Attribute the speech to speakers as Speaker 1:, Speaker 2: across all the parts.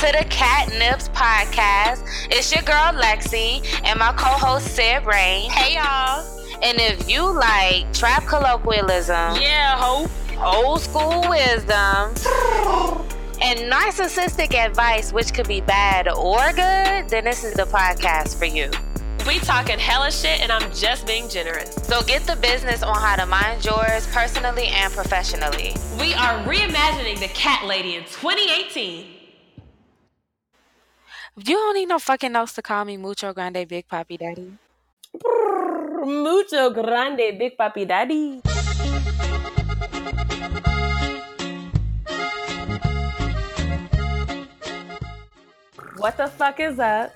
Speaker 1: To the Catnips podcast. It's your girl Lexi and my co-host Sid Rain.
Speaker 2: Hey y'all.
Speaker 1: And if you like trap colloquialism,
Speaker 2: yeah, ho,
Speaker 1: old school wisdom, and narcissistic advice, which could be bad or good, then this is the podcast for you.
Speaker 2: We talking hella shit and I'm just being generous.
Speaker 1: So get the business on how to mind yours personally and professionally.
Speaker 2: We are reimagining the cat lady in 2018.
Speaker 1: You don't need no fucking notes to call me Mucho Grande Big Papi Daddy.
Speaker 2: Mucho Grande Big Papi Daddy. What the fuck is up?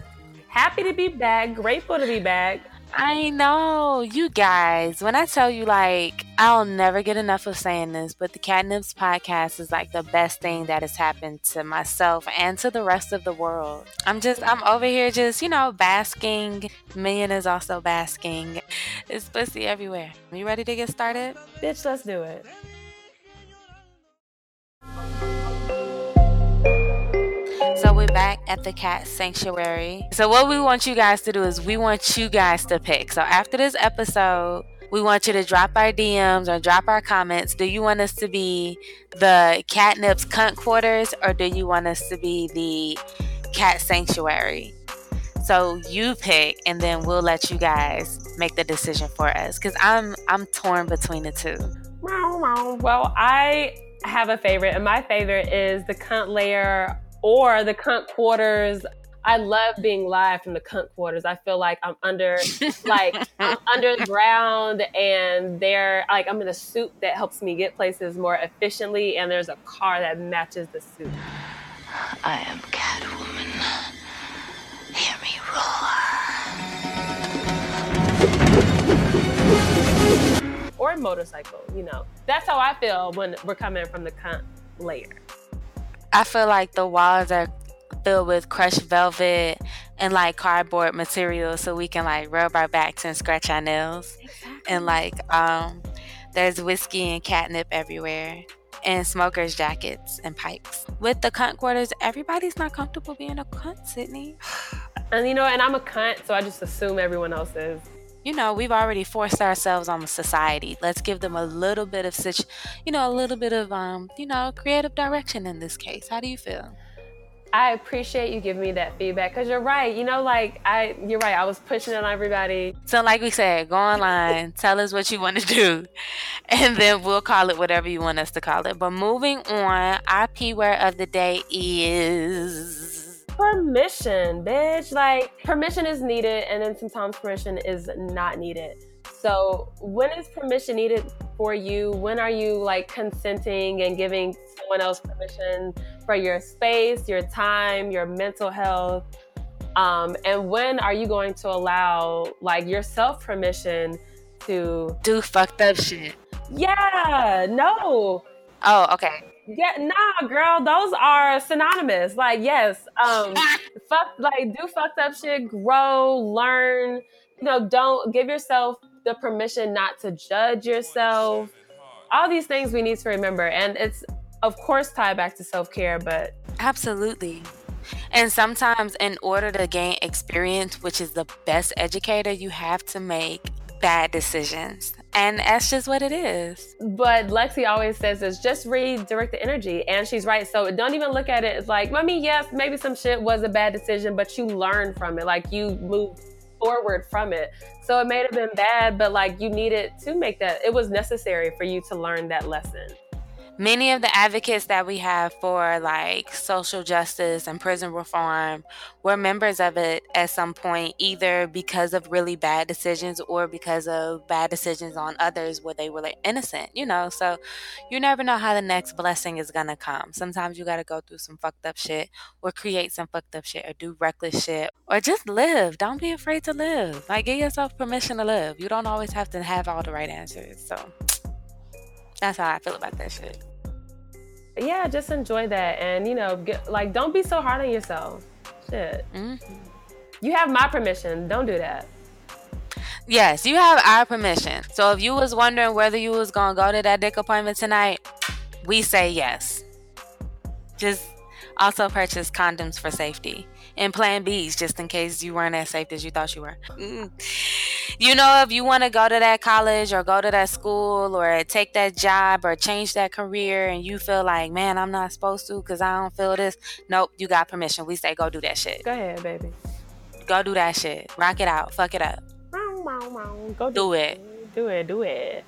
Speaker 2: happy to be back, grateful to be back.
Speaker 1: I know, you guys. When I tell you, like, I'll never get enough of saying this, but the Catnips podcast is like the best thing that has happened to myself and to the rest of the world. I'm just, I'm over here just, you know, basking. Million is also basking. It's pussy everywhere. You ready to get started?
Speaker 2: Bitch, let's do it.
Speaker 1: We're back at the cat sanctuary. So what we want you guys to do is we want you guys to pick. So after this episode, we want you to drop our DMs or drop our comments. Do you want us to be the catnips cunt quarters or do you want us to be the cat sanctuary? So you pick and then we'll let you guys make the decision for us cuz I'm I'm torn between the two.
Speaker 2: Well, I have a favorite and my favorite is the cunt layer or the cunt quarters. I love being live from the cunt quarters. I feel like I'm under, like I'm underground, and there, like I'm in a suit that helps me get places more efficiently, and there's a car that matches the suit.
Speaker 3: I am Catwoman. Hear me
Speaker 2: roar. Or a motorcycle, you know. That's how I feel when we're coming from the cunt layer.
Speaker 1: I feel like the walls are filled with crushed velvet and like cardboard material so we can like rub our backs and scratch our nails. Exactly. And like um there's whiskey and catnip everywhere and smokers jackets and pipes. With the cunt quarters, everybody's not comfortable being a cunt, Sydney.
Speaker 2: And you know, and I'm a cunt, so I just assume everyone else is
Speaker 1: you know, we've already forced ourselves on the society. Let's give them a little bit of such, you know, a little bit of, um, you know, creative direction in this case. How do you feel?
Speaker 2: I appreciate you giving me that feedback because you're right. You know, like I, you're right. I was pushing on everybody.
Speaker 1: So, like we said, go online, tell us what you want to do, and then we'll call it whatever you want us to call it. But moving on, our P word of the day is
Speaker 2: permission, bitch. Like, permission is needed, and then sometimes permission is not needed. So, when is permission needed for you? When are you like consenting and giving someone else permission for your space, your time, your mental health? Um, and when are you going to allow like yourself permission to
Speaker 1: do fucked up shit?
Speaker 2: Yeah, no.
Speaker 1: Oh, okay.
Speaker 2: Yeah, nah, girl, those are synonymous. Like, yes, um, fuck, like, do fucked up shit, grow, learn. You know, don't give yourself the permission not to judge yourself. All these things we need to remember, and it's of course tied back to self care, but
Speaker 1: absolutely. And sometimes, in order to gain experience, which is the best educator, you have to make bad decisions. And that's just what it is.
Speaker 2: But Lexi always says is just redirect the energy. And she's right. So don't even look at it as like, I mean, yes, maybe some shit was a bad decision, but you learn from it. Like you move forward from it. So it may have been bad, but like you needed to make that, it was necessary for you to learn that lesson
Speaker 1: many of the advocates that we have for like social justice and prison reform were members of it at some point, either because of really bad decisions or because of bad decisions on others where they were like innocent, you know. So you never know how the next blessing is gonna come. Sometimes you gotta go through some fucked up shit or create some fucked up shit or do reckless shit or just live. Don't be afraid to live. Like give yourself permission to live. You don't always have to have all the right answers. So that's how I feel about that shit.
Speaker 2: Yeah, just enjoy that, and you know, get, like, don't be so hard on yourself. Shit. Mm-hmm. You have my permission. Don't do that.
Speaker 1: Yes, you have our permission. So if you was wondering whether you was gonna go to that dick appointment tonight, we say yes. Just Also purchase condoms for safety and plan Bs just in case you weren't as safe as you thought you were. Mm. You know, if you want to go to that college or go to that school or take that job or change that career and you feel like, man, I'm not supposed to because I don't feel this. Nope, you got permission. We say go do that shit.
Speaker 2: Go ahead, baby.
Speaker 1: Go do that shit. Rock it out. Fuck it up.
Speaker 2: Go
Speaker 1: do it.
Speaker 2: Do it. Do it.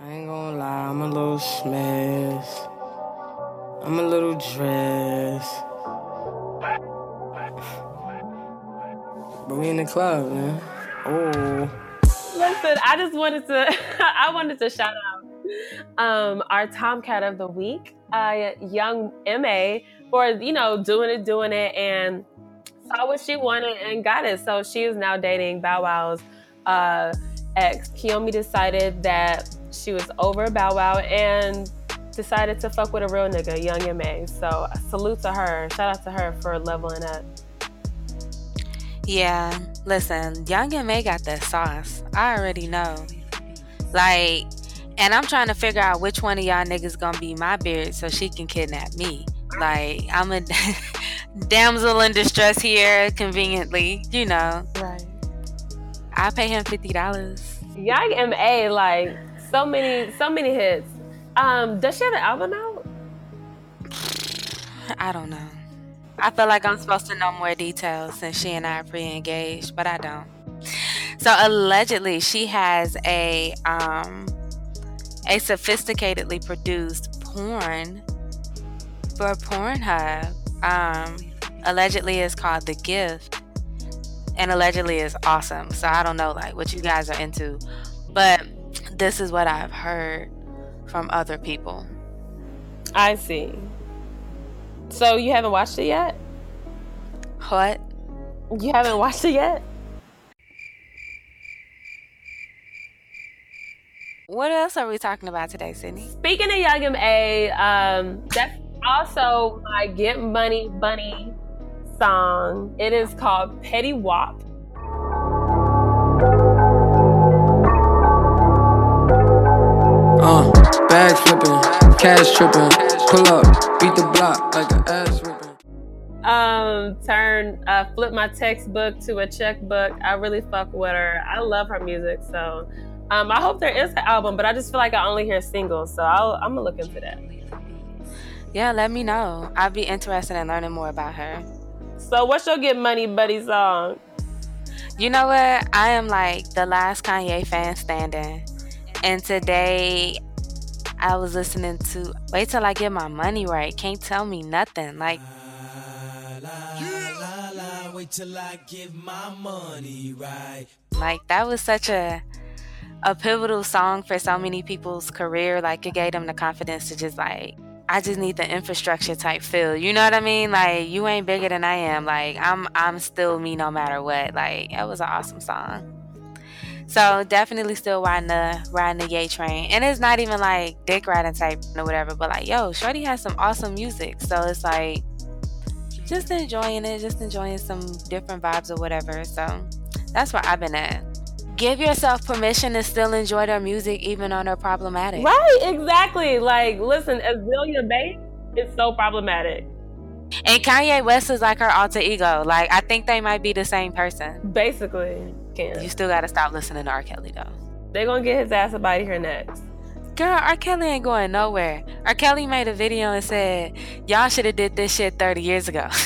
Speaker 4: I ain't gonna lie, I'm a little smash. I'm a little dress. But we in the club, man. Oh.
Speaker 2: Listen, I just wanted to I wanted to shout out um, our Tomcat of the week, uh, young MA, for you know doing it, doing it, and saw what she wanted and got it. So she is now dating Bow Wow's uh, ex. Kiyomi decided that she was over Bow Wow and decided to fuck with a real nigga, Young MA. So salute to her. Shout out to her for leveling up.
Speaker 1: Yeah, listen, Young MA got that sauce. I already know. Like, and I'm trying to figure out which one of y'all niggas gonna be my beard so she can kidnap me. Like, I'm a damsel in distress here, conveniently, you know.
Speaker 2: Right.
Speaker 1: I pay him fifty dollars.
Speaker 2: Young MA, like so many, so many hits. Um, does she have an album out?
Speaker 1: I don't know. I feel like I'm supposed to know more details since she and I are pre-engaged, but I don't. So allegedly, she has a um, a sophisticatedly produced porn for Pornhub. Um, allegedly, is called The Gift, and allegedly is awesome. So I don't know like what you guys are into, but this is what I've heard from other people.
Speaker 2: I see. So you haven't watched it yet?
Speaker 1: What?
Speaker 2: You haven't watched it yet?
Speaker 1: What else are we talking about today, Sydney?
Speaker 2: Speaking of Young A, um, that's also my Get Money Bunny song. It is called Petty Wop.
Speaker 4: Uh, bag flipping, cash tripping, pull up, beat the block like an ass ripping.
Speaker 2: Um, turn, uh, flip my textbook to a checkbook. I really fuck with her. I love her music, so um, I hope there is an album, but I just feel like I only hear singles, so I'll, I'm gonna look into that.
Speaker 1: Yeah, let me know. I'd be interested in learning more about her.
Speaker 2: So, what's your Get Money Buddy song?
Speaker 1: You know what? I am like the last Kanye fan standing. And today I was listening to Wait Till I Get My Money Right. Can't tell me nothing. Like,
Speaker 5: Wait till I get my money right.
Speaker 1: like that was such a a pivotal song for so many people's career. Like it gave them the confidence to just like I just need the infrastructure type feel. You know what I mean? Like you ain't bigger than I am. Like I'm I'm still me no matter what. Like it was an awesome song. So definitely still riding the riding the yay train. And it's not even like dick riding type or whatever, but like, yo, Shorty has some awesome music. So it's like just enjoying it, just enjoying some different vibes or whatever. So that's where I've been at. Give yourself permission to still enjoy their music even on they're problematic.
Speaker 2: Right, exactly. Like, listen, Azealia Banks is so problematic.
Speaker 1: And Kanye West is like her alter ego. Like I think they might be the same person.
Speaker 2: Basically, can
Speaker 1: You still gotta stop listening to R. Kelly though.
Speaker 2: they gonna get his ass up out of here next.
Speaker 1: Girl, R. Kelly ain't going nowhere. R. Kelly made a video and said, Y'all should have did this shit 30 years ago.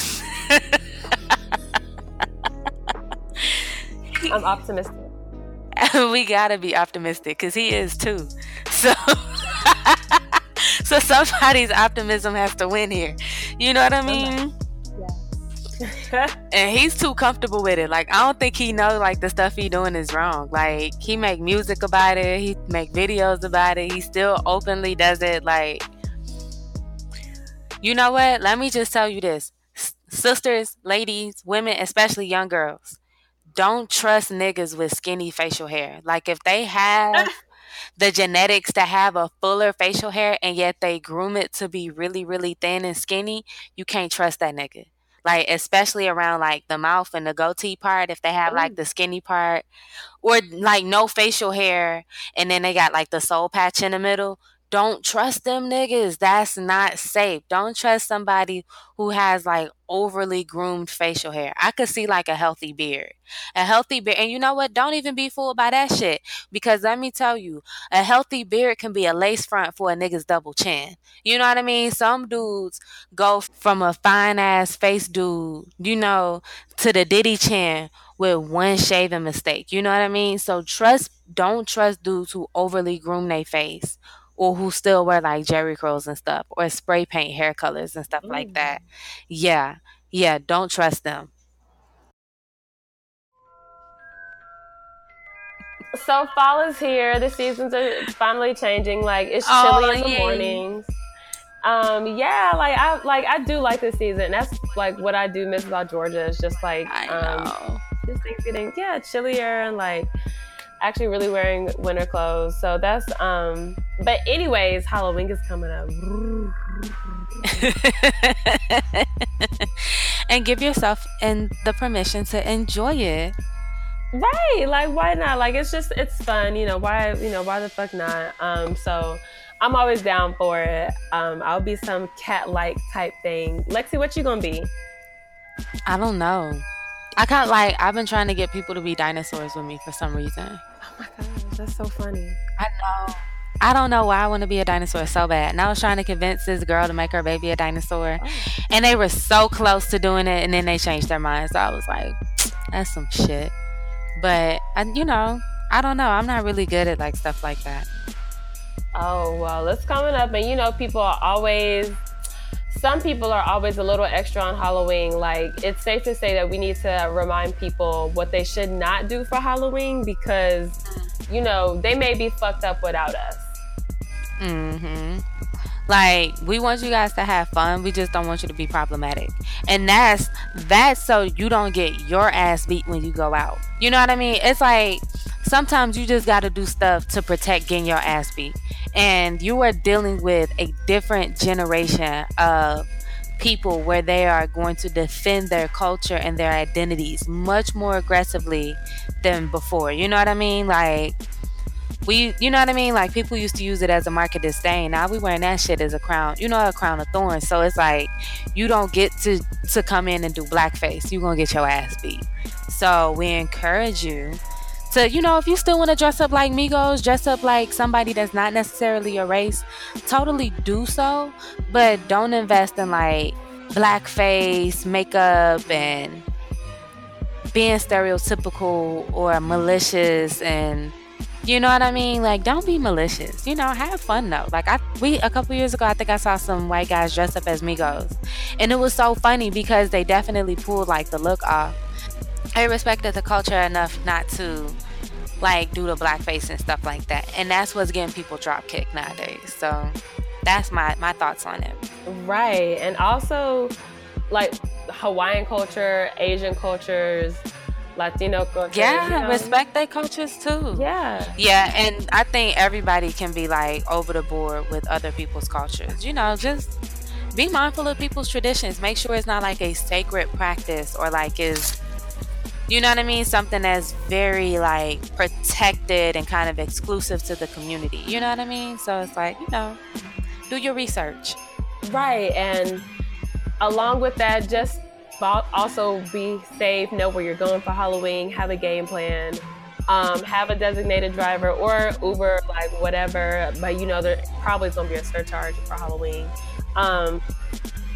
Speaker 2: I'm optimistic.
Speaker 1: we gotta be optimistic because he is too. So So somebody's optimism has to win here. You know what I mean? and he's too comfortable with it. Like I don't think he know like the stuff he doing is wrong. Like he make music about it, he make videos about it. He still openly does it. Like you know what? Let me just tell you this, S- sisters, ladies, women, especially young girls. Don't trust niggas with skinny facial hair. Like if they have the genetics to have a fuller facial hair and yet they groom it to be really, really thin and skinny, you can't trust that nigga. Like especially around like the mouth and the goatee part, if they have like the skinny part, or like no facial hair and then they got like the soul patch in the middle, don't trust them niggas. That's not safe. Don't trust somebody who has like overly groomed facial hair. I could see like a healthy beard. A healthy beard. And you know what? Don't even be fooled by that shit. Because let me tell you, a healthy beard can be a lace front for a nigga's double chin. You know what I mean? Some dudes go from a fine ass face dude, you know, to the Diddy chin with one shaving mistake. You know what I mean? So trust don't trust dudes who overly groom their face or who still wear like jerry curls and stuff or spray paint hair colors and stuff like that. Yeah. Yeah, don't trust them.
Speaker 2: So fall is here. The seasons are finally changing. Like it's chilly
Speaker 1: Oh,
Speaker 2: in the mornings. Um, yeah, like I like I do like this season. That's like what I do miss about Georgia. It's just like um just things getting yeah chillier and like actually really wearing winter clothes. So that's um. But anyways, Halloween is coming up.
Speaker 1: and give yourself and the permission to enjoy it.
Speaker 2: Right. Like why not? Like it's just it's fun, you know, why you know, why the fuck not? Um so I'm always down for it. Um I'll be some cat like type thing. Lexi, what you gonna be?
Speaker 1: I don't know. I kind of like I've been trying to get people to be dinosaurs with me for some reason.
Speaker 2: Oh my gosh, that's so funny.
Speaker 1: I know. I don't know why I want to be a dinosaur so bad. And I was trying to convince this girl to make her baby a dinosaur. Oh. And they were so close to doing it and then they changed their mind. So I was like, that's some shit. But I, you know, I don't know. I'm not really good at like stuff like that.
Speaker 2: Oh well, it's coming up, and you know, people are always. Some people are always a little extra on Halloween. Like, it's safe to say that we need to remind people what they should not do for Halloween because, you know, they may be fucked up without us.
Speaker 1: hmm Like we want you guys to have fun. We just don't want you to be problematic. And that's that's so you don't get your ass beat when you go out. You know what I mean? It's like sometimes you just got to do stuff to protect getting your ass beat. And you are dealing with a different generation of people where they are going to defend their culture and their identities much more aggressively than before. You know what I mean? Like we you know what I mean? Like people used to use it as a mark of disdain. Now we wearing that shit as a crown, you know, a crown of thorns. So it's like you don't get to to come in and do blackface. You're gonna get your ass beat. So we encourage you to, you know, if you still want to dress up like Migos, dress up like somebody that's not necessarily your race, totally do so. But don't invest in like blackface, makeup, and being stereotypical or malicious and you know what I mean? Like, don't be malicious. You know, have fun though. Like, I we a couple years ago, I think I saw some white guys dressed up as Migos, and it was so funny because they definitely pulled like the look off. I respected the culture enough not to like do the blackface and stuff like that, and that's what's getting people drop kicked nowadays. So that's my my thoughts on it.
Speaker 2: Right. And also, like Hawaiian culture, Asian cultures, Latino culture.
Speaker 1: Yeah,
Speaker 2: you know?
Speaker 1: respect their cultures too.
Speaker 2: Yeah.
Speaker 1: Yeah, and I think everybody can be like over the board with other people's cultures. You know, just be mindful of people's traditions. Make sure it's not like a sacred practice or like is you know what I mean? Something that's very like protected and kind of exclusive to the community. You know what I mean? So it's like, you know, do your research.
Speaker 2: Right. And along with that, just al- also be safe, know where you're going for Halloween, have a game plan, um, have a designated driver or Uber, like whatever. But you know, there probably is going to be a surcharge for Halloween. Um,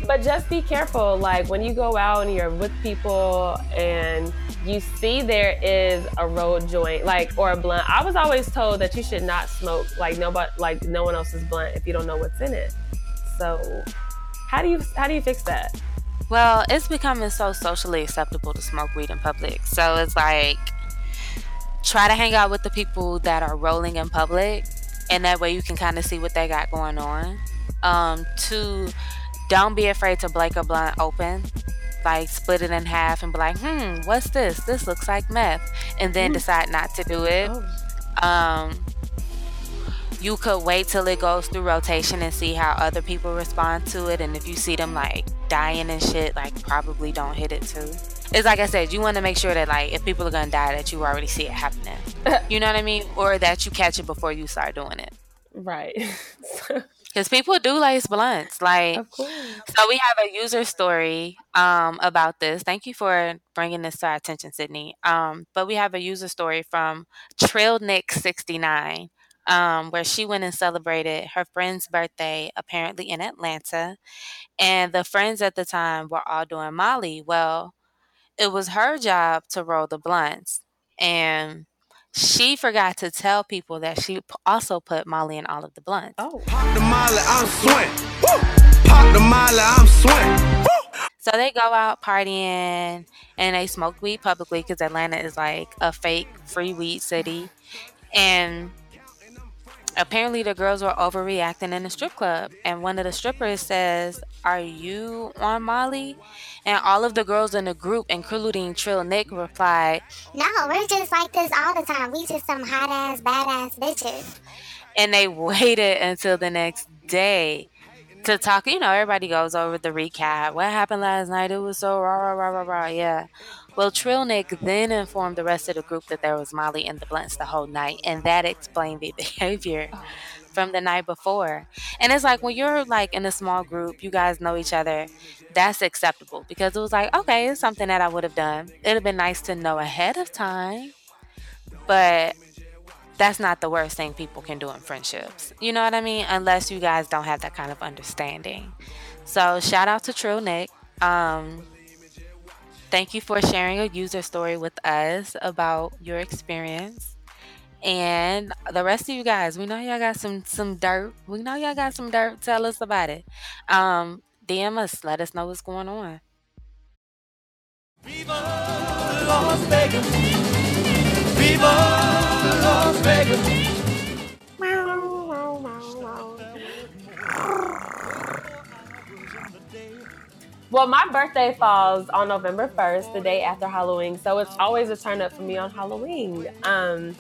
Speaker 2: but just be careful. Like when you go out and you're with people and you see there is a road joint, like or a blunt. I was always told that you should not smoke like nobody, like no one else's blunt if you don't know what's in it. So, how do you how do you fix that?
Speaker 1: Well, it's becoming so socially acceptable to smoke weed in public. So it's like try to hang out with the people that are rolling in public and that way you can kind of see what they got going on. Um two don't be afraid to break a blunt open. Like split it in half and be like, hmm, what's this? This looks like meth. And then decide not to do it. Um, you could wait till it goes through rotation and see how other people respond to it. And if you see them like dying and shit, like probably don't hit it too. It's like I said, you want to make sure that like if people are gonna die, that you already see it happening. you know what I mean? Or that you catch it before you start doing it.
Speaker 2: Right.
Speaker 1: Because people do lace blunts. Like,
Speaker 2: of course.
Speaker 1: so we have a user story um, about this. Thank you for bringing this to our attention, Sydney. Um, but we have a user story from Trillnick69, um, where she went and celebrated her friend's birthday, apparently in Atlanta. And the friends at the time were all doing Molly. Well, it was her job to roll the blunts. And she forgot to tell people that she p- also put Molly in all of the blunts.
Speaker 2: Oh.
Speaker 6: Pop the molly, I'm swing. Woo! Pop the molly, I'm swing. Woo!
Speaker 1: So they go out partying and they smoke weed publicly because Atlanta is like a fake free weed city. And apparently the girls were overreacting in the strip club. And one of the strippers says, Are you on Molly? And all of the girls in the group, including Trill Nick, replied,
Speaker 7: No, we're just like this all the time. We just some hot ass, badass bitches.
Speaker 1: and they waited until the next day to talk. You know, everybody goes over the recap. What happened last night? It was so rah rah rah rah rah. Yeah. Well, Trillnick then informed the rest of the group that there was Molly in the blunts the whole night, and that explained the behavior from the night before. And it's like when you're like in a small group, you guys know each other. That's acceptable because it was like, okay, it's something that I would have done. It'd have been nice to know ahead of time, but that's not the worst thing people can do in friendships. You know what I mean? Unless you guys don't have that kind of understanding. So shout out to Trillnick. Um, thank you for sharing a user story with us about your experience. And the rest of you guys, we know y'all got some some dirt. We know y'all got some dirt. Tell us about it. Um, DM us. Let us know what's going on.
Speaker 5: Viva Las Vegas. Viva Las Vegas.
Speaker 2: Well, my birthday falls on November 1st, the day after Halloween. So it's always a turn up for me on Halloween. Um,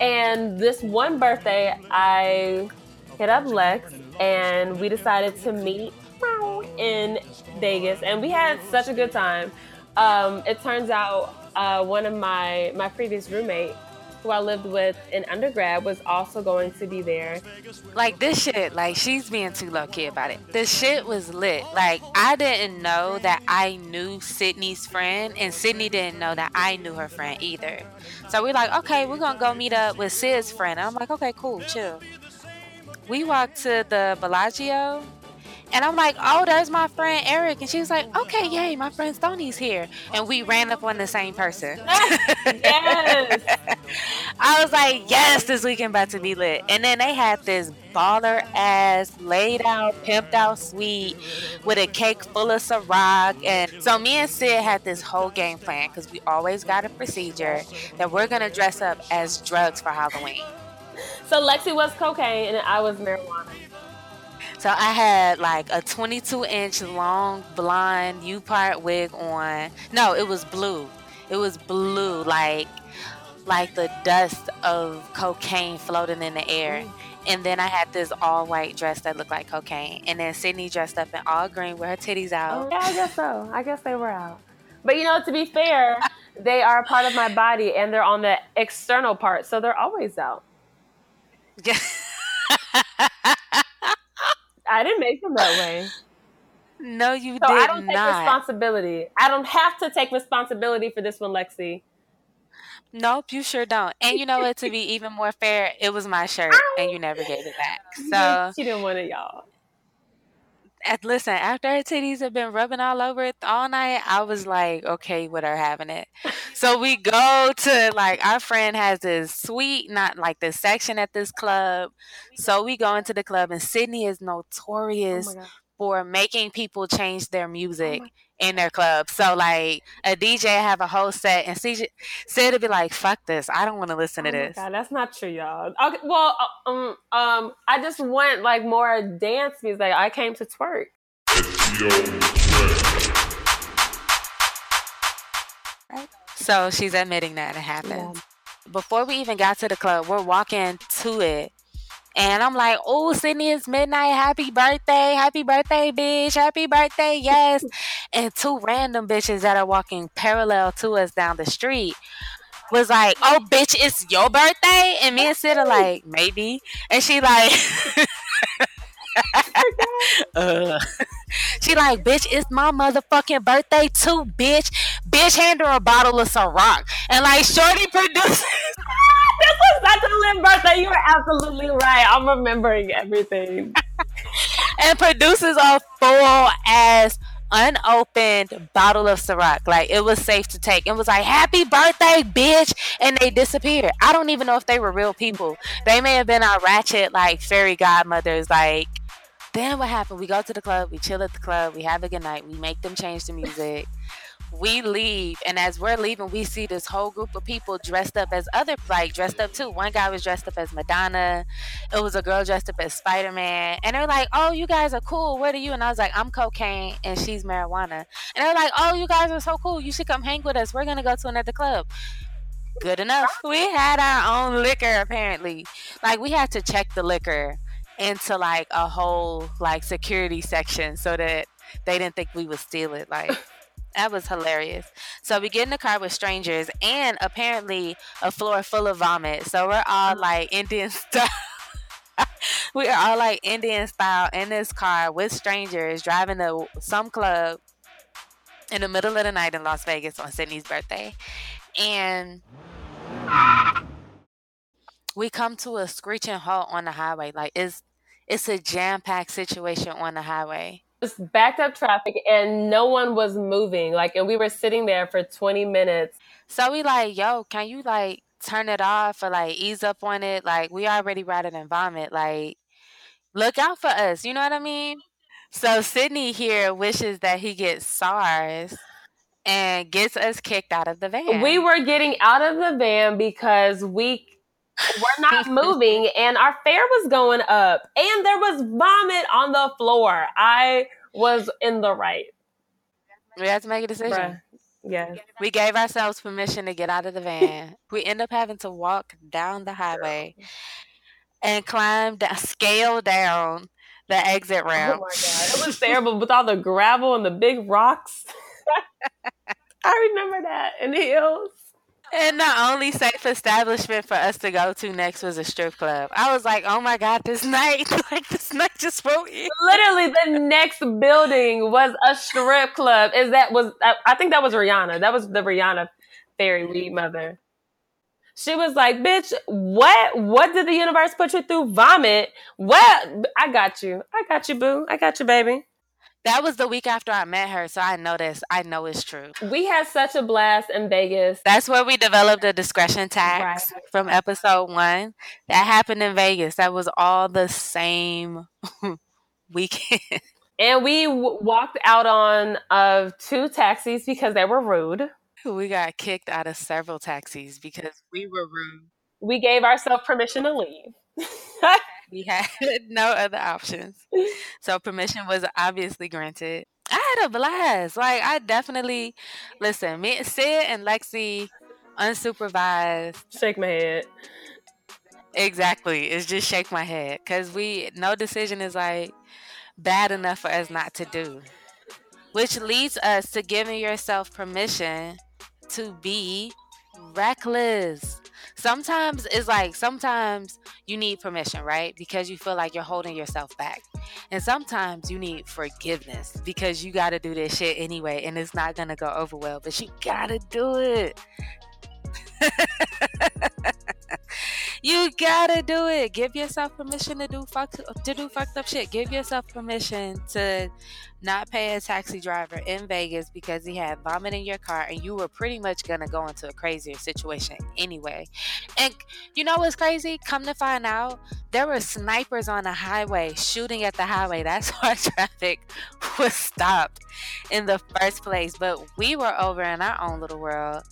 Speaker 2: and this one birthday, I hit up Lex and we decided to meet in Vegas. And we had such a good time. Um, it turns out uh, one of my, my previous roommate, who I lived with in undergrad, was also going to be there.
Speaker 1: Like this shit, like she's being too low key about it. The shit was lit. Like I didn't know that I knew Sydney's friend, and Sydney didn't know that I knew her friend either. So we're like, okay, we're gonna go meet up with Sid's friend. I'm like, okay, cool, chill. We walked to the Bellagio, and I'm like, oh, there's my friend Eric, and she was like, okay, yay, my friend Stoney's here, and we ran up on the same person.
Speaker 2: Yes.
Speaker 1: I was like, yes, this weekend about to be lit. And then they had this baller ass, laid out, pimped out suite with a cake full of Ciroc. And so me and Sid had this whole game plan because we always got a procedure that we're going to dress up as drugs for Halloween.
Speaker 2: So Lexi was cocaine and I was marijuana.
Speaker 1: So I had like a 22 inch long blonde U part wig on. No, it was blue. It was blue, like like the dust of cocaine floating in the air. Mm. And then I had this all white dress that looked like cocaine. And then Sydney dressed up in all green with her titties
Speaker 2: Oh,
Speaker 1: out.
Speaker 2: yeah, I guess so. I guess they were out. But you know, to be fair, they are a part of my body and they're on the external part, so they're always out. I didn't make them that way.
Speaker 1: no, you
Speaker 2: So
Speaker 1: did
Speaker 2: I don't take
Speaker 1: not.
Speaker 2: responsibility. I don't have to take responsibility for this one, Lexi.
Speaker 1: Nope, you sure don't. And you know what? To be even more fair, it was my shirt, and you never gave it back. So
Speaker 2: she didn't want it, y'all.
Speaker 1: At, listen, after her titties have been rubbing all over it all night, I was like, okay, with her having it. So we go to like our friend has this suite, not like this section at this club. So we go into the club, and Sydney is
Speaker 2: Oh
Speaker 1: notorious
Speaker 2: god.
Speaker 1: For making people change their music in their club. So like a DJ have a whole set, and CJ said to be like, "Fuck this, I don't want to listen to
Speaker 2: Oh my
Speaker 1: this."
Speaker 2: god, that's not true, y'all. Okay, well, uh, um, um, I just want like more dance music. I came to twerk. Right.
Speaker 1: So she's admitting that it happened. Before we even got to the club, we're walking to it. And I'm like, oh, Sydney, it's midnight. Happy birthday. Happy birthday, bitch. Happy birthday. Yes. and two random bitches that are walking parallel to us down the street was like, "Oh, bitch, it's your birthday," and me and Sid are like, "Maybe," and she like. uh, she like, bitch, it's my motherfucking birthday too, bitch. Bitch, hand her a bottle of Ciroc. And like, Shorty produces.
Speaker 2: this was a lit birthday. You were absolutely right. I'm remembering everything.
Speaker 1: and produces a full ass unopened bottle of Ciroc. Like it was safe to take. It was like, happy birthday, bitch. And they disappeared. I don't even know if they were real people. They may have been our ratchet, like fairy godmothers. Like, then what happened? We go to the club, we chill at the club, we have a good night, we make them change the music we leave and as we're leaving we see this whole group of people dressed up as other like dressed up too. One guy was dressed up as madonna. It was a girl dressed up as spider-man. And they're like oh you guys are cool. What are you? And i was like i'm cocaine and she's marijuana. And they're like oh you guys are so cool. You should come hang with us. We're gonna go to another club. Good enough. We had our own liquor apparently. Like we had to check the liquor into like a whole like security section so that they didn't think we would steal it like that was hilarious. So we get in the car with strangers and apparently a floor full of vomit. So we're all mm. like Indian style. we are all like Indian style in this car with strangers driving to some club in the middle of the night in Las Vegas on Sydney's birthday. And we come to a screeching halt on the highway. Like it's it's a jam-packed situation on the highway
Speaker 2: just backed up traffic and no one was moving. Like, and we were sitting there for 20 minutes.
Speaker 1: So we like, yo, can you like turn it off or like ease up on it? Like, we already rather than vomit. Like, look out for us. You know what I mean? So Sydney here wishes that he gets SARS and gets us kicked out of the van.
Speaker 2: We were getting out of the van because we we're not moving and our fare was going up and there was vomit on the floor. I was in the right.
Speaker 1: We had to make a decision.
Speaker 2: Bruh. Yes.
Speaker 1: We gave ourselves permission to get out of the van. we end up having to walk down the highway and climb down, scale down the exit oh ramp.
Speaker 2: Oh my god, it was terrible with all the gravel and the big rocks. I remember that in the hills.
Speaker 1: And the only safe establishment for us to go to next was a strip club. I was like, oh my God, this night, like this night just won't end.
Speaker 2: Literally, the next building was a strip club. Is that was, I think that was Rihanna. That was the Rihanna fairy weed mother. She was like, bitch, what? What did the universe put you through? Vomit? What? I got you. I got you, boo. I got you, baby.
Speaker 1: That was the week after I met her, so I know this. I know it's true.
Speaker 2: We had such a blast in Vegas.
Speaker 1: That's where we developed the discretion tax right. from episode one. That happened in Vegas. That was all the same weekend.
Speaker 2: And we w- walked out on of uh, two taxis because they were rude.
Speaker 1: We got kicked out of several taxis because we were rude.
Speaker 2: We gave ourselves permission to leave.
Speaker 1: we had no other options. So permission was obviously granted. I had a blast. Like I definitely listen, me Sid and Lexi unsupervised.
Speaker 2: Shake my head.
Speaker 1: Exactly. It's just shake my head. Cause we no decision is like bad enough for us not to do. Which leads us to giving yourself permission to be reckless sometimes it's like sometimes you need permission, right? Because you feel like you're holding yourself back. And sometimes you need forgiveness because you got to do this shit anyway and it's not going to go over well, but you got to do it. you gotta do it. Give yourself permission to do fuck to do fucked up shit. Give yourself permission to not pay a taxi driver in Vegas because he had vomit in your car and you were pretty much gonna go into a crazier situation anyway. And you know what's crazy? Come to find out, there were snipers on the highway shooting at the highway. That's why traffic was stopped in the first place. But we were over in our own little world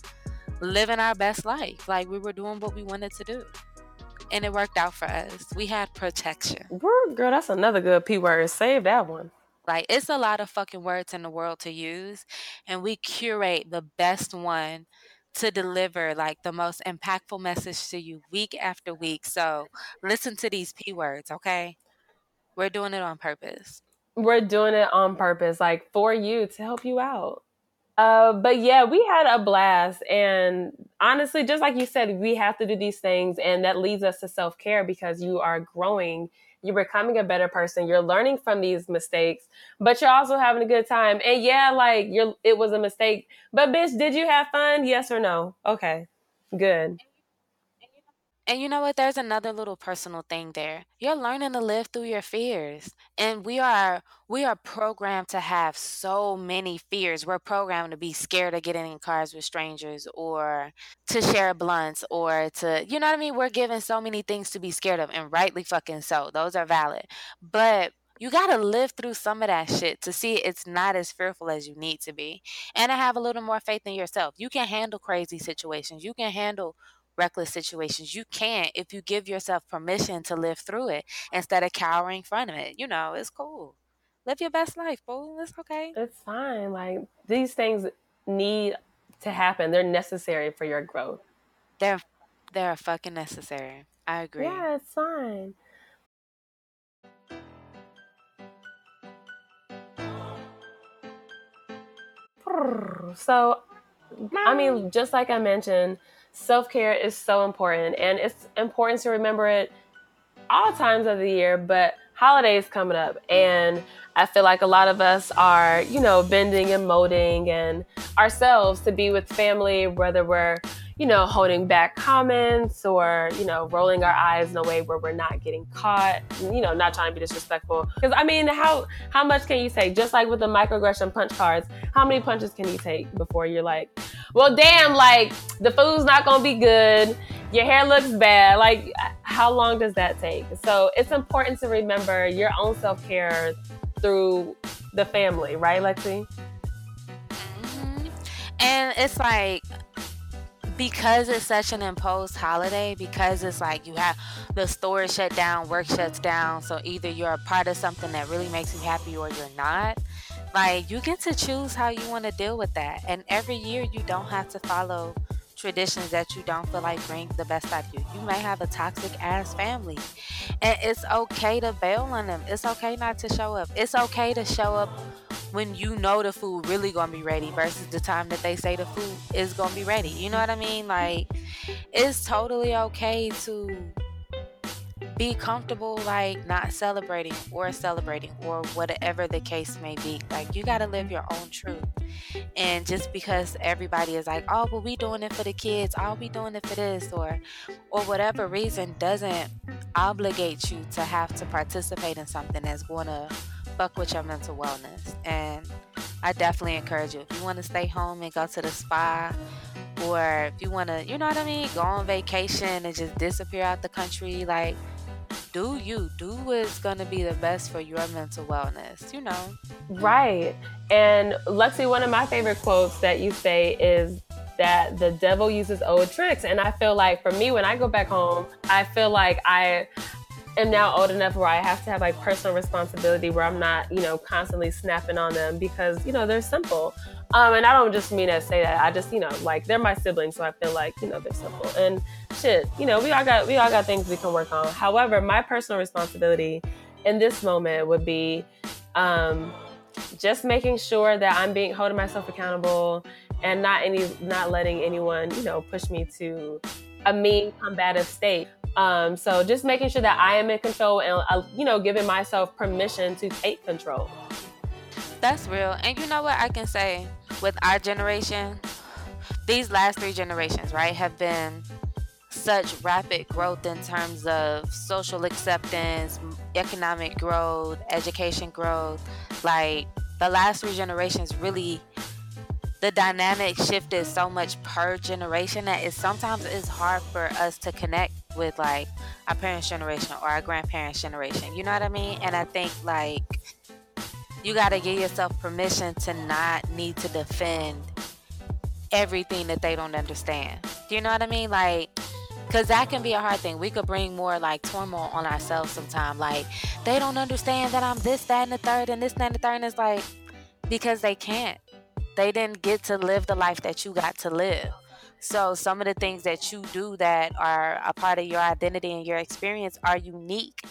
Speaker 1: living our best life. Like we were doing what we wanted to do. And it worked out for us. We had protection.
Speaker 2: Girl, that's another good P word. Save that one.
Speaker 1: Like it's a lot of fucking words in the world to use, and we curate the best one to deliver like the most impactful message to you week after week. So listen to these P words, okay? We're doing it on purpose.
Speaker 2: We're doing it on purpose, like for you to help you out. Uh, but yeah, we had a blast. And honestly, just like you said, we have to do these things. And that leads us to self care because you are growing. You're becoming a better person. You're learning from these mistakes, but you're also having a good time. And yeah, like you're, it was a mistake. But bitch, did you have fun? Yes or no? Okay, good.
Speaker 1: And you know what? There's another little personal thing there. You're learning to live through your fears. And we are we are programmed to have so many fears. We're programmed to be scared of getting in cars with strangers or to share blunts or to you know what I mean? We're given so many things to be scared of and rightly fucking so. Those are valid. But you got to live through some of that shit to see it's not as fearful as you need to be. And to have a little more faith in yourself. You can handle crazy situations. You can handle reckless situations. You can't if you give yourself permission to live through it instead of cowering from it. You know, it's cool. Live your best life, boo. It's okay.
Speaker 2: It's fine. Like these things need to happen. They're necessary for your growth.
Speaker 1: They're they're fucking necessary. I agree.
Speaker 2: Yeah, it's fine. So, I mean, just like I mentioned, self care is so important, and it's important to remember it all times of the year, but holidays coming up, and I feel like a lot of us are, you know, bending and molding and ourselves to be with family, whether we're you know, holding back comments or, you know, rolling our eyes in a way where we're not getting caught, you know, not trying to be disrespectful. Because I mean, how how much can you take? Just like with the microaggression punch cards, how many punches can you take before you're like, well, damn, like the food's not gonna be good, your hair looks bad. Like, how long does that take? So it's important to remember your own self care through the family, right, Lexi?
Speaker 1: Mm-hmm. And it's like because it's such an imposed holiday, because it's like you have the store shut down, work shuts down, so either you're a part of something that really makes you happy or you're not. Like you get to choose how you want to deal with that. And every year you don't have to follow traditions that you don't feel like bring the best out of you. You may have a toxic ass family. And it's okay to bail on them. It's okay not to show up. It's okay to show up when you know the food really gonna be ready versus the time that they say the food is gonna be ready. You know what I mean? Like it's totally okay to be comfortable like not celebrating or celebrating or whatever the case may be. Like you gotta live your own truth. And just because everybody is like, oh, well, we doing it for the kids, oh, we doing it for this, or or whatever reason doesn't obligate you to have to participate in something that's gonna fuck with your mental wellness. And I definitely encourage you. If you want to stay home and go to the spa, or if you want to, you know what I mean, go on vacation and just disappear out the country, like, do you do what's going to be the best for your mental wellness, you know?
Speaker 2: Right. And Lexi, one of my favorite quotes that you say is that the devil uses old tricks. And I feel like for me, when I go back home, I feel like I am now old enough where I have to have like personal responsibility where I'm not, you know, constantly snapping on them because, you know, they're simple. Um, and I don't just mean to say that. I just, you know, like they're my siblings, so I feel like, you know, they're simple. And shit, you know, we all got we all got things we can work on. However, my personal responsibility in this moment would be um, just making sure that I'm being holding myself accountable and not any not letting anyone, you know, push me to a mean combative state. Um, so just making sure that I am in control and, uh, you know, giving myself permission to take control.
Speaker 1: That's real. And you know what I can say with our generation, these last three generations, right, have been such rapid growth in terms of social acceptance, economic growth, education growth. Like the last three generations really the dynamic shifted so much per generation that it sometimes is hard for us to connect with like our parents' generation or our grandparents' generation. You know what I mean? And I think like you got to give yourself permission to not need to defend everything that they don't understand. Do you know what I mean? Like, because that can be a hard thing. We could bring more like turmoil on ourselves sometimes. Like, they don't understand that I'm this, that, and the third, and this, that, and the third. And it's like, because they can't they didn't get to live the life that you got to live. So some of the things that you do that are a part of your identity and your experience are unique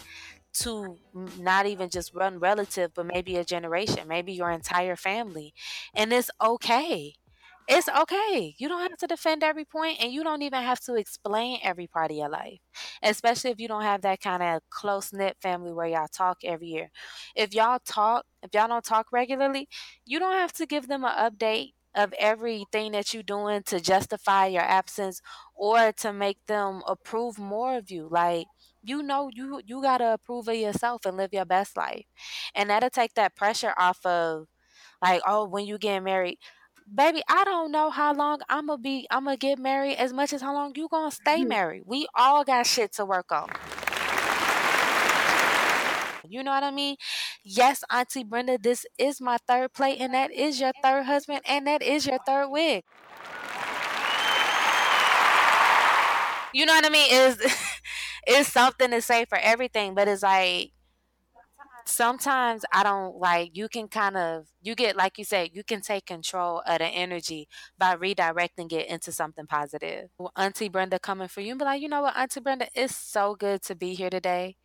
Speaker 1: to not even just one relative, but maybe a generation, maybe your entire family. And it's okay. It's okay. You don't have to defend every point and you don't even have to explain every part of your life, especially if you don't have that kind of close knit family where y'all talk every year. If y'all talk, if y'all don't talk regularly, you don't have to give them an update of everything that you're doing to justify your absence or to make them approve more of you. Like, you know you you gotta approve of yourself and live your best life and that'll take that pressure off of like oh when you get married baby i don't know how long i'm gonna be i'm gonna get married as much as how long you gonna stay mm-hmm. married we all got shit to work on you know what I mean? Yes, Auntie Brenda, this is my third plate, and that is your third husband, and that is your third wig. You know what I mean? Is it's something to say for everything, but it's like sometimes I don't like you can kind of you get like you said you can take control of the energy by redirecting it into something positive. Well, Auntie Brenda coming for you and be like, you know what, Auntie Brenda, it's so good to be here today.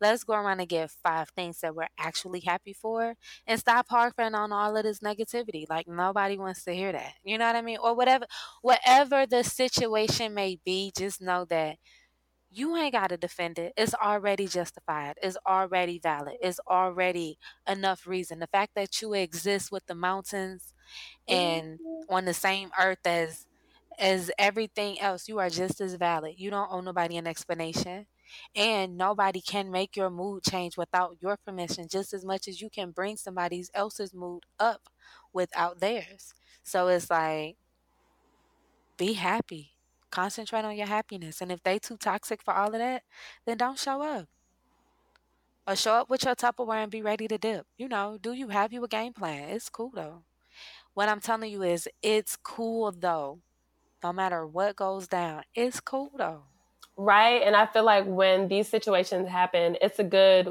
Speaker 1: Let's go around and get five things that we're actually happy for and stop harping on all of this negativity. Like nobody wants to hear that. You know what I mean? Or whatever whatever the situation may be, just know that you ain't got to defend it. It's already justified. It's already valid. It's already enough reason. The fact that you exist with the mountains mm-hmm. and on the same earth as as everything else, you are just as valid. You don't owe nobody an explanation. And nobody can make your mood change without your permission, just as much as you can bring somebody else's mood up without theirs. So it's like, be happy Concentrate on your happiness. And if they too toxic for all of that, then don't show up. Or show up with your Tupperware and be ready to dip. You know, do you have you a game plan? It's cool though. What I'm telling you is it's cool though. No matter what goes down, it's cool though.
Speaker 2: Right. And I feel like when these situations happen, it's a good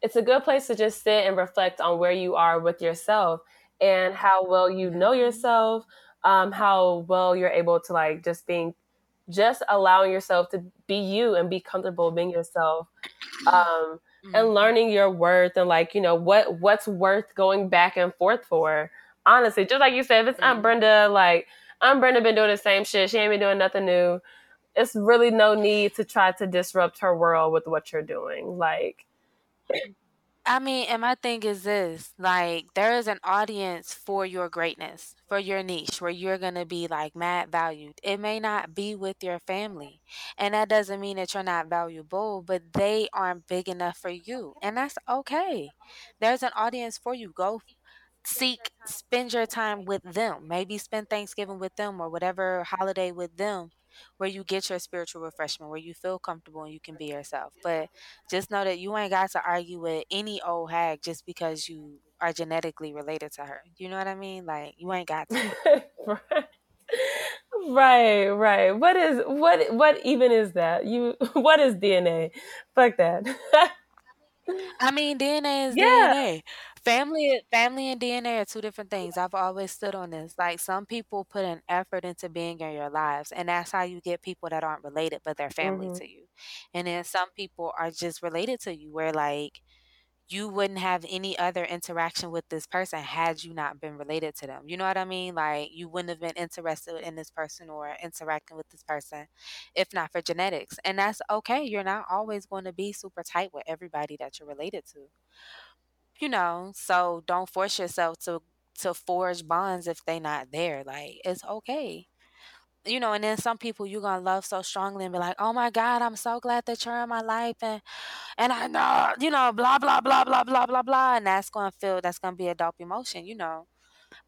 Speaker 2: it's a good place to just sit and reflect on where you are with yourself and how well you know mm-hmm. yourself, um, how well you're able to like just being just allowing yourself to be you and be comfortable being yourself um, mm-hmm. and learning your worth and like you know what what's worth going back and forth for honestly just like you said if it's mm-hmm. aunt brenda like aunt brenda been doing the same shit she ain't been doing nothing new it's really no need to try to disrupt her world with what you're doing like
Speaker 1: I mean, and my thing is this like, there is an audience for your greatness, for your niche, where you're going to be like mad valued. It may not be with your family. And that doesn't mean that you're not valuable, but they aren't big enough for you. And that's okay. There's an audience for you. Go seek spend your time with them maybe spend thanksgiving with them or whatever holiday with them where you get your spiritual refreshment, where you feel comfortable and you can be yourself. But just know that you ain't got to argue with any old hag just because you are genetically related to her. You know what I mean? Like you ain't got to.
Speaker 2: right, right. What is what what even is that? You what is DNA? Fuck that.
Speaker 1: I mean DNA is yeah. DNA. Family family and DNA are two different things. I've always stood on this. Like some people put an effort into being in your lives and that's how you get people that aren't related but they're family mm-hmm. to you. And then some people are just related to you where like you wouldn't have any other interaction with this person had you not been related to them. You know what I mean? Like you wouldn't have been interested in this person or interacting with this person if not for genetics. And that's okay. You're not always going to be super tight with everybody that you're related to you know, so don't force yourself to to forge bonds if they not there. Like it's okay. You know, and then some people you're gonna love so strongly and be like, Oh my God, I'm so glad that you're in my life and and I know, you know, blah blah blah blah blah blah blah and that's gonna feel that's gonna be a dope emotion, you know.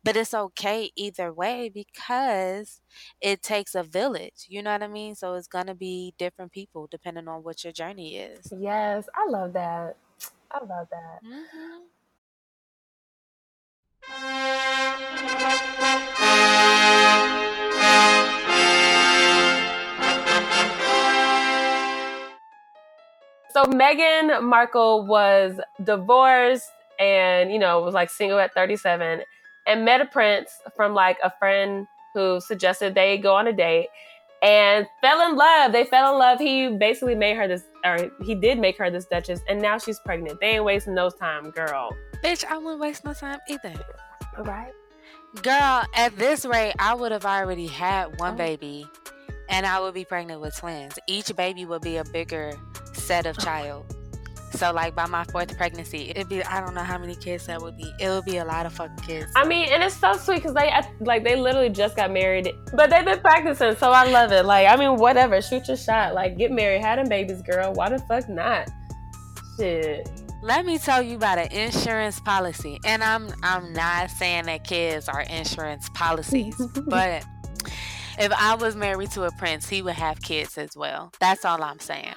Speaker 1: But it's okay either way because it takes a village. You know what I mean? So it's gonna be different people depending on what your journey is.
Speaker 2: Yes, I love that. I love that. Mm-hmm. So Meghan Markle was divorced and, you know, was like single at 37 and met a prince from like a friend who suggested they go on a date. And fell in love. They fell in love. He basically made her this, or he did make her this Duchess, and now she's pregnant. They ain't wasting no time, girl.
Speaker 1: Bitch, I wouldn't waste no time either.
Speaker 2: All right.
Speaker 1: Girl, at this rate, I would have already had one
Speaker 2: Oh.
Speaker 1: baby and I would be pregnant with twins. Each baby would be a bigger set of oh child. So like by my fourth pregnancy, it'd be I don't know how many kids that would be. It would be a lot of fucking kids.
Speaker 2: I mean, and it's so sweet because they like they literally just got married, but they've been practicing, so I love it. Like, I mean, whatever, shoot your shot. Like, get married, have them babies, girl. Why the fuck not? Shit.
Speaker 1: Let me tell you about an insurance policy. And I'm I'm not saying that kids are insurance policies, but if I was married to a prince, he would have kids as well. That's all I'm saying.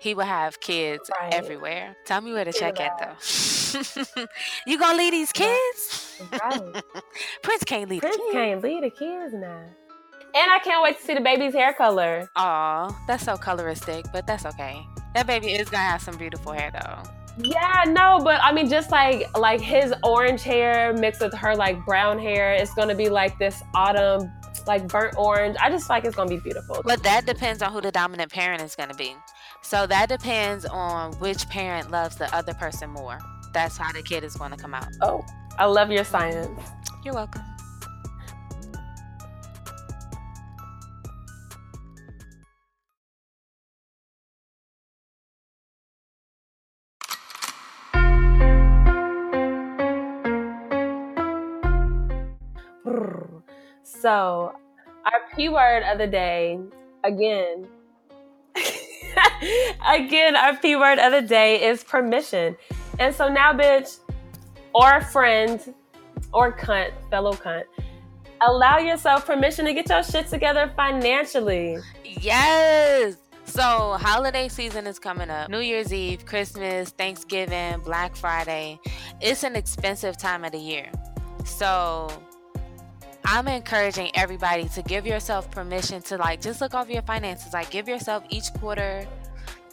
Speaker 1: He would have kids
Speaker 2: Right.
Speaker 1: everywhere. Tell me where to check at though. you gonna leave these kids?
Speaker 2: Right.
Speaker 1: Prince can't leave
Speaker 2: Prince
Speaker 1: the kids.
Speaker 2: can't leave the kids now. And I can't wait to see the baby's hair color.
Speaker 1: Aw, that's so coloristic, but that's okay. That baby is gonna have some beautiful hair though.
Speaker 2: Yeah, no, but I mean, just like like his orange hair mixed with her like brown hair, it's gonna be like this autumn, like burnt orange. I just like it's gonna be beautiful.
Speaker 1: But that depends on who the dominant parent is to be. So that depends on which parent loves the other person more. That's how the kid is going to come out.
Speaker 2: Oh, I love your science.
Speaker 1: You're welcome.
Speaker 2: So, our P word of the day, again, again, our P word of the day is permission. And so now, bitch, or friend, or cunt, fellow cunt, allow yourself permission to get your shit together financially.
Speaker 1: Yes. So, holiday season is coming up. New Year's Eve, Christmas, Thanksgiving, Black Friday. It's an expensive time of the year. So, I'm encouraging everybody to give yourself permission to like just look over your finances. Like give yourself each quarter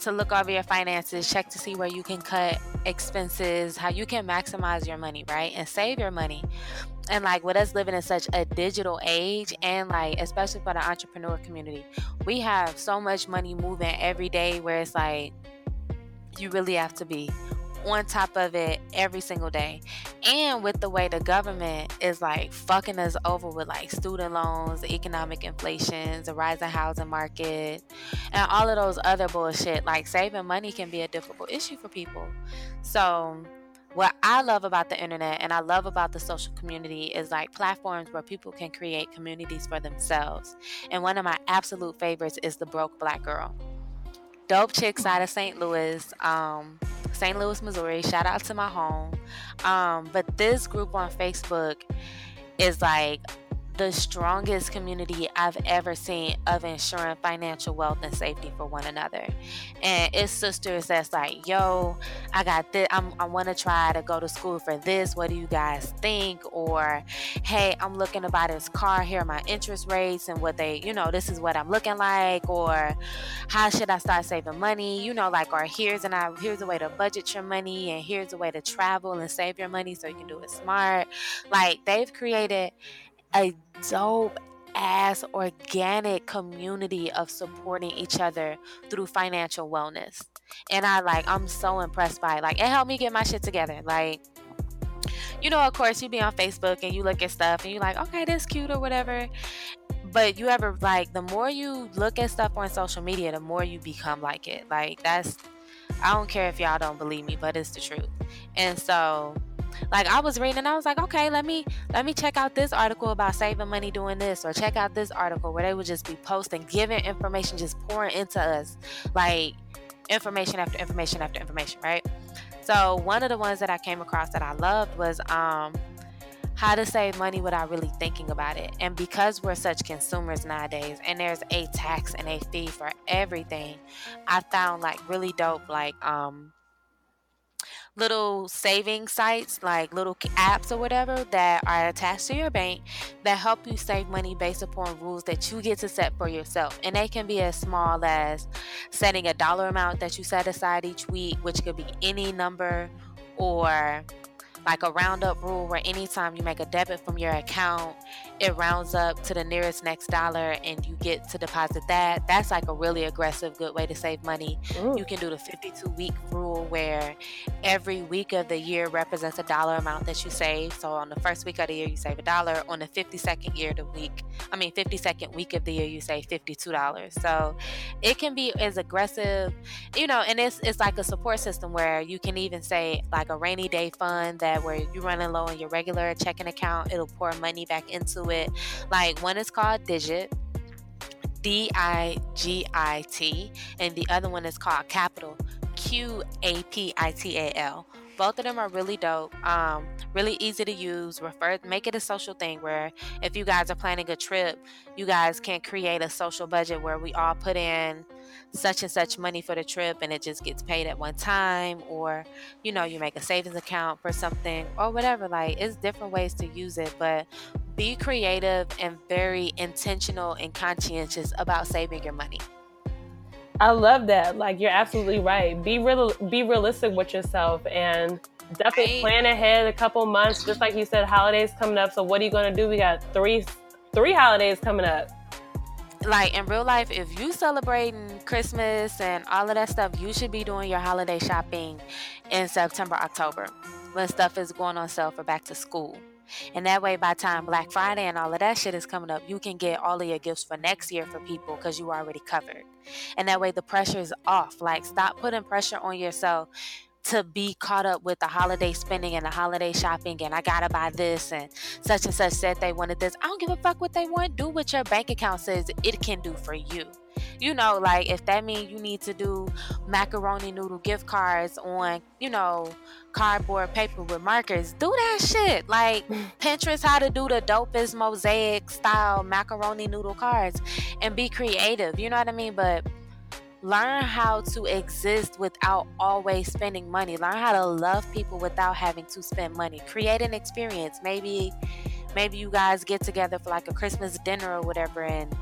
Speaker 1: to look over your finances, check to see where you can cut expenses, how you can maximize your money, right? And save your money. And like with us living in such a digital age and like especially for the entrepreneur community, we have so much money moving every day where it's like you really have to be on top of it every single day. And with the way the government is like fucking us over with like student loans, economic inflation, the rising housing market, and all of those other bullshit, like saving money can be a difficult issue for people. So, what I love about the internet and I love about the social community is like platforms where people can create communities for themselves. And one of my absolute favorites is the Broke Black Girl. Dope chicks out of St. Louis, um, St. Louis, Missouri. Shout out to my home. Um, but this group on Facebook is like the strongest community I've ever seen of ensuring financial wealth and safety for one another. And it's sisters that's like, yo, I got this. I'm, I want to try to go to school for this. What do you guys think? Or, hey, I'm looking to buy this car. Here are my interest rates and what they, you know, this is what I'm looking like. Or, how should I start saving money? You know, like, or here's and I here's a way to budget your money, and here's a way to travel and save your money so you can do it smart. Like, they've created a dope ass organic community of supporting each other through financial wellness. And I like I'm so impressed by it. Like it helped me get my shit together. Like you know, of course, you be on Facebook and you look at stuff and you're like, okay, that's cute or whatever. But you ever like the more you look at stuff on social media, the more you become like it. Like that's I don't care if y'all don't believe me, but it's the truth. And so like I was reading and I was like, okay, let me let me check out this article about saving money doing this or check out this article where they would just be posting, giving information, just pouring into us. Like information after information after information, right? So one of the ones that I came across that I loved was um how to save money without really thinking about it. And because we're such consumers nowadays and there's a tax and a fee for everything, I found like really dope like um little saving sites like little apps or whatever that are attached to your bank that help you save money based upon rules that you get to set for yourself. And they can be as small as setting a dollar amount that you set aside each week which could be any number or like a roundup rule where anytime you make a debit from your account, it rounds up to the nearest next dollar and you get to deposit that. That's like a really aggressive, good way to save money.
Speaker 2: Ooh.
Speaker 1: You can do the 52 week rule where every week of the year represents a dollar amount that you save. So on the first week of the year, you save a dollar. On the 52nd year of the week, I mean, 52nd week of the year, you save $52. So it can be as aggressive, you know, and it's, it's like a support system where you can even say like a rainy day fund that where you're running low on your regular checking account, it'll pour money back into it. Like one is called Digit. D I G I T, and the other one is called Qapital, Q A P I T A L. Both of them are really dope, um, really easy to use. Refer, make it a social thing where if you guys are planning a trip, you guys can create a social budget where we all put in such and such money for the trip and it just gets paid at one time, or you know, you make a savings account for something or whatever. Like, it's different ways to use it, but be creative and very intentional and conscientious about saving your money.
Speaker 2: I love that. Like you're absolutely right. Be real be realistic with yourself and definitely
Speaker 1: Right.
Speaker 2: plan ahead a couple months. Just like you said, holidays coming up. So what are you gonna do? We got three three holidays coming up.
Speaker 1: Like in real life, if you celebrating Christmas and all of that stuff, you should be doing your holiday shopping in September, October, when stuff is going on sale for back to school. And that way, by time Black Friday and all of that shit is coming up, you can get all of your gifts for next year for people because you already covered. And that way, the pressure is off. Like, stop putting pressure on yourself to be caught up with the holiday spending and the holiday shopping and I gotta buy this and such and such said they wanted this. I don't give a fuck what they want. Do what your bank account says it can do for you. You know, like if that means you need to do macaroni noodle gift cards on, you know, cardboard paper with markers, do that shit. Like Pinterest how to do the dopest mosaic style macaroni noodle cards and be creative. You know what I mean? But learn how to exist without always spending money. Learn how to love people without having to spend money. Create an experience. Maybe maybe you guys get together for like a christmas dinner or whatever and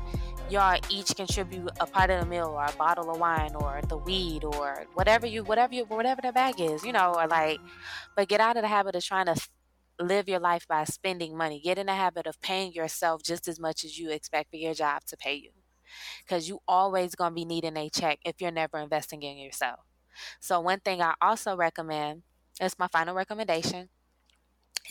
Speaker 1: y'all each contribute a part of the meal or a bottle of wine or the weed or whatever you whatever you whatever the bag is you know or like but get out of the habit of trying to live your life by spending money. Get in the habit of paying yourself just as much as you expect for your job to pay you because you always going to be needing a check if you're never investing in yourself. So one thing I also recommend, it's my final recommendation,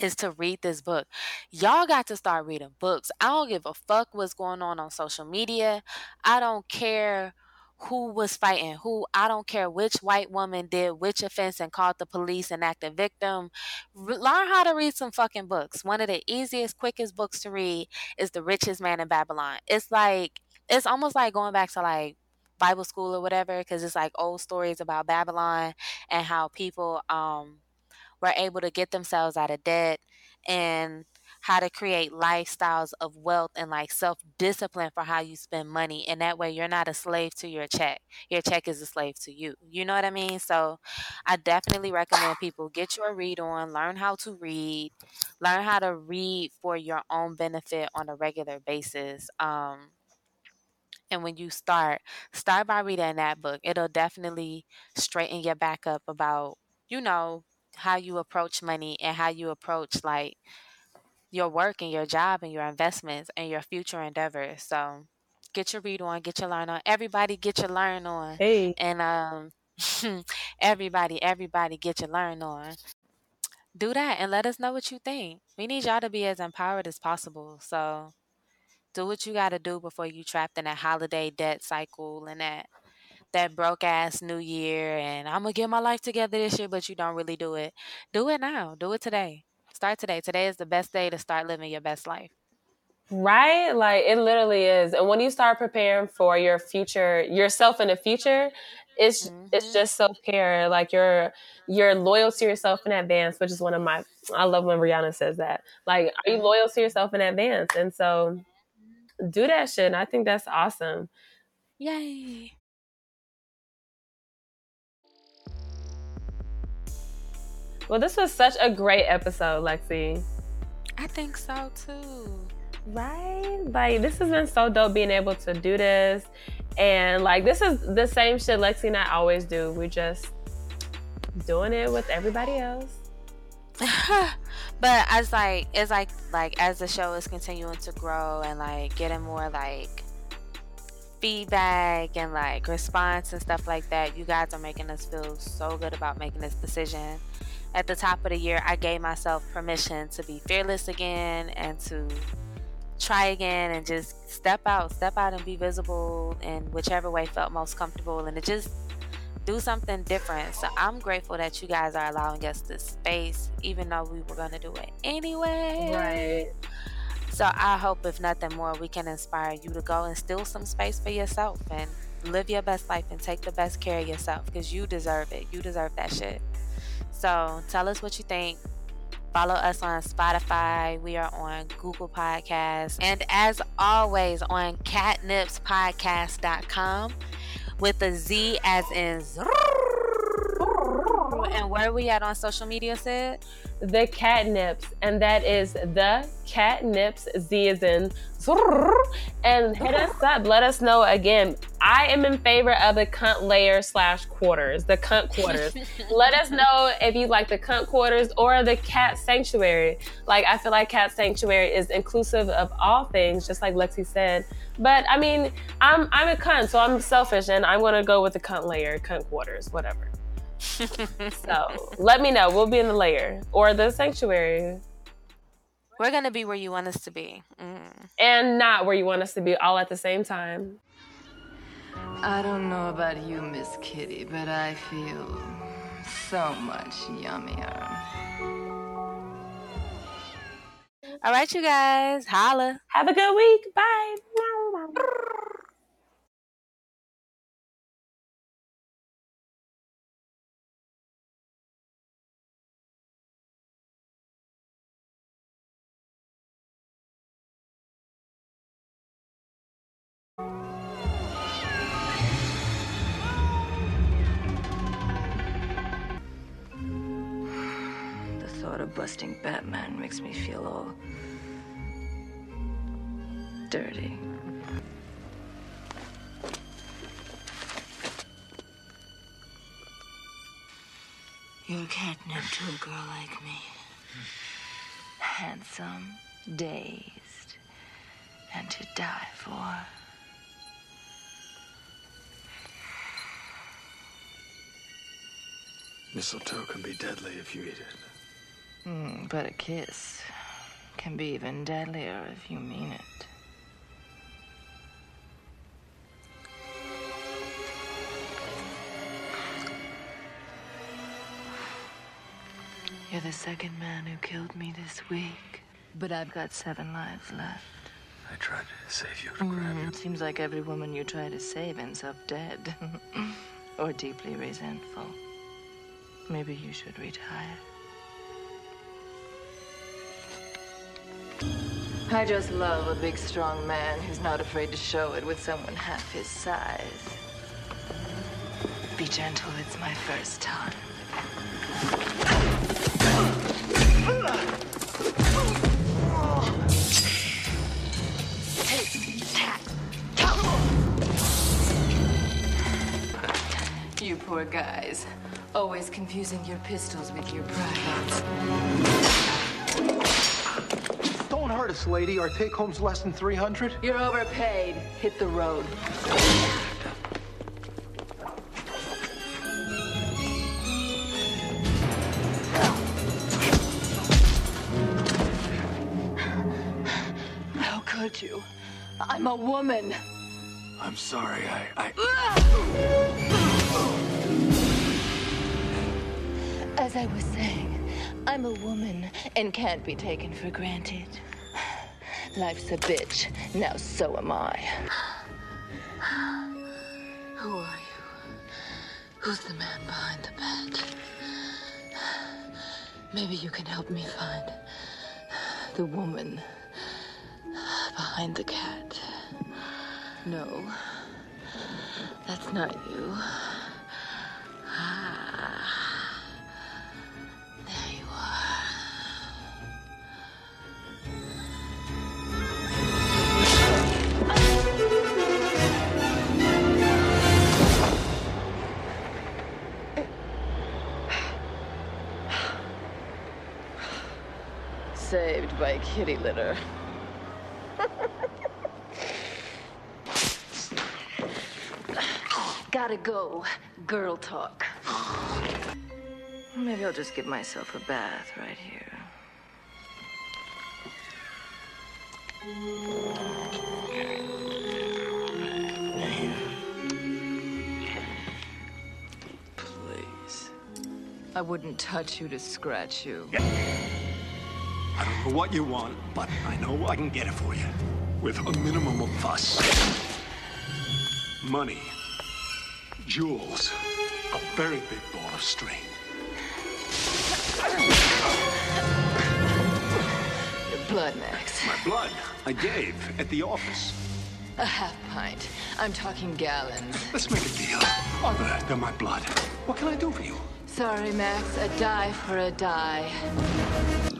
Speaker 1: is to read this book. Y'all got to start reading books. I don't give a fuck what's going on on social media. I don't care who was fighting who. I don't care which white woman did which offense and called the police and acted victim. Re- learn how to read some fucking books. One of the easiest, quickest books to read is The Richest Man in Babylon. It's like it's almost like going back to like Bible school or whatever because it's like old stories about Babylon and how people um were able to get themselves out of debt and how to create lifestyles of wealth and like self discipline for how you spend money and that way you're not a slave to your check. Your check is a slave to you. You know what i mean? So i definitely recommend people get your read on learn how to read learn how to read for your own benefit on a regular basis um and when you start, start by reading that book. It'll definitely straighten your back up about, you know, how you approach money and how you approach like your work and your job and your investments and your future endeavors. So get your read on, get your learn on. Everybody get your learn on.
Speaker 2: Hey,
Speaker 1: And um everybody, everybody get your learn on. Do that and let us know what you think. We need y'all to be as empowered as possible. So do what you got to do before you trapped in that holiday debt cycle and that that broke ass new year and I'm gonna get my life together this year, but you don't really do it. Do it now. Do it today. Start today. Today is the best day to start living your best life.
Speaker 2: right? Like it literally is. And when you start preparing for your future, yourself in the future, it's it's
Speaker 1: Mhm.
Speaker 2: just self care. Like you're you're loyal to yourself in advance, which is one of my. I love when Rihanna says that. Like, are you loyal to yourself in advance? And so, do that shit. And I think that's awesome.
Speaker 1: Yay.
Speaker 2: Well, this was such a great episode, Lexi.
Speaker 1: I think so too.
Speaker 2: Right? Like this has been so dope being able to do this. And like this is the same shit Lexi and I always do. We're just doing it with everybody else.
Speaker 1: but as like it's like like as the show is continuing to grow and like getting more like feedback and like response and stuff like that you guys are making us feel so good about making this decision. At the top of the year i gave myself permission to be fearless again and to try again and just step out step out and be visible in whichever way felt most comfortable. And it just do something different so i'm grateful that you guys are allowing us this space even though we were going to do it anyway
Speaker 2: Right.
Speaker 1: so I hope, if nothing more, we can inspire you to go and steal some space for yourself and live your best life and take the best care of yourself because you deserve it. You deserve that shit. So tell us what you think. Follow us on Spotify. We are on Google Podcasts. And as always, on catnipspodcast.com with a Z as in. And where are we at on social media, Sid?
Speaker 2: The catnips, and that is the catnips. Z is in. And hit us up. Let us know again. I am in favor of the cunt layer slash quarters, the cunt quarters. Let us know if you like the cunt quarters or the cat sanctuary. Like I feel like cat sanctuary is inclusive of all things, just like Lexi said. But I mean, I'm I'm a cunt, so I'm selfish, and I'm gonna go with the cunt layer, cunt quarters, whatever. So let me know. We'll be in the layer or the sanctuary,
Speaker 1: We're going to be where you want us to be. Mm.
Speaker 2: and not where you want us to be all at the same time.
Speaker 3: I don't know about you, Miss Kitty, but I feel so much yummier.
Speaker 1: All right, you guys. Holla.
Speaker 2: Have a good week. Bye.
Speaker 3: Thought Batman makes me feel all dirty. You're a catnip to a girl like me. Handsome, dazed, and to die for.
Speaker 8: Mistletoe can be deadly if you eat it.
Speaker 3: Mm, but a kiss can be even deadlier if you mean it. You're the second man who killed me this week, but I've got seven lives left.
Speaker 8: I tried to save you to grab you.
Speaker 3: Mm, seems like every woman you try to save ends up dead or deeply resentful. Maybe you should retire. I just love a big, strong man who's not afraid to show it with someone half his size. Be gentle, it's my first time. You poor guys. Always confusing your pistols with your privates.
Speaker 9: Don't hurt us, lady. Our take home's less than 300.
Speaker 3: You're overpaid. Hit the road. How could you? I'm a woman.
Speaker 8: I'm sorry, I. I...
Speaker 3: As I was saying, I'm a woman and can't be taken for granted. Life's a bitch. Now so am I. Who are you? Who's the man behind the bed? Maybe you can help me find the woman behind the cat. No, that's not you. Ah, by kitty litter. Gotta go. Girl talk. Maybe I'll just give myself a bath right here. Please. I wouldn't touch you to scratch you.
Speaker 8: I don't know what you want, but I know I can get it for you. With a minimum of fuss. Money. Jewels. A very big ball of string.
Speaker 3: Your blood, Max.
Speaker 8: My blood. I gave at the office.
Speaker 3: A half pint. I'm talking gallons.
Speaker 8: Let's make a deal. Other than my blood. What can I do for you?
Speaker 3: Sorry, Max. A die for a die.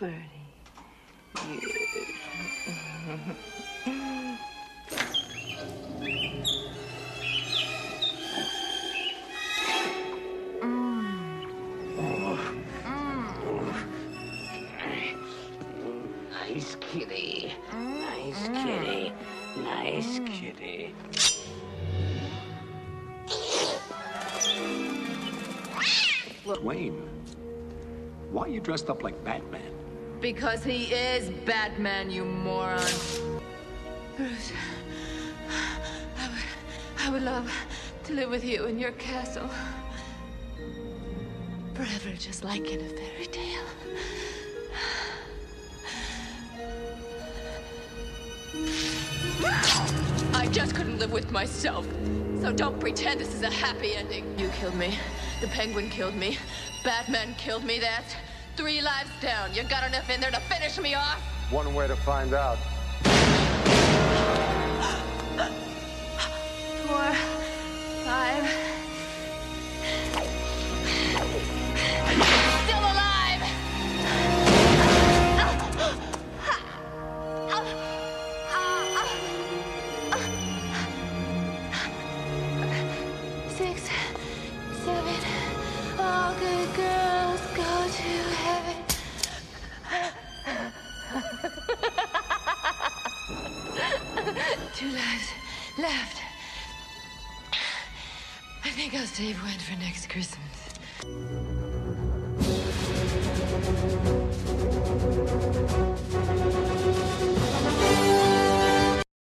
Speaker 3: Nice birdie.
Speaker 4: Nice kitty. Nice kitty. Nice kitty.
Speaker 8: Wayne. Why are you dressed up like Batman?
Speaker 3: Because he is Batman, you moron. Bruce, I would, I would love to live with you in your castle. Forever, just like in a fairy tale. I just couldn't live with myself. So don't pretend this is a happy ending. You killed me. The penguin killed me. Batman killed me. That's three lives down. You got enough in there to finish me off?
Speaker 9: One way to find out.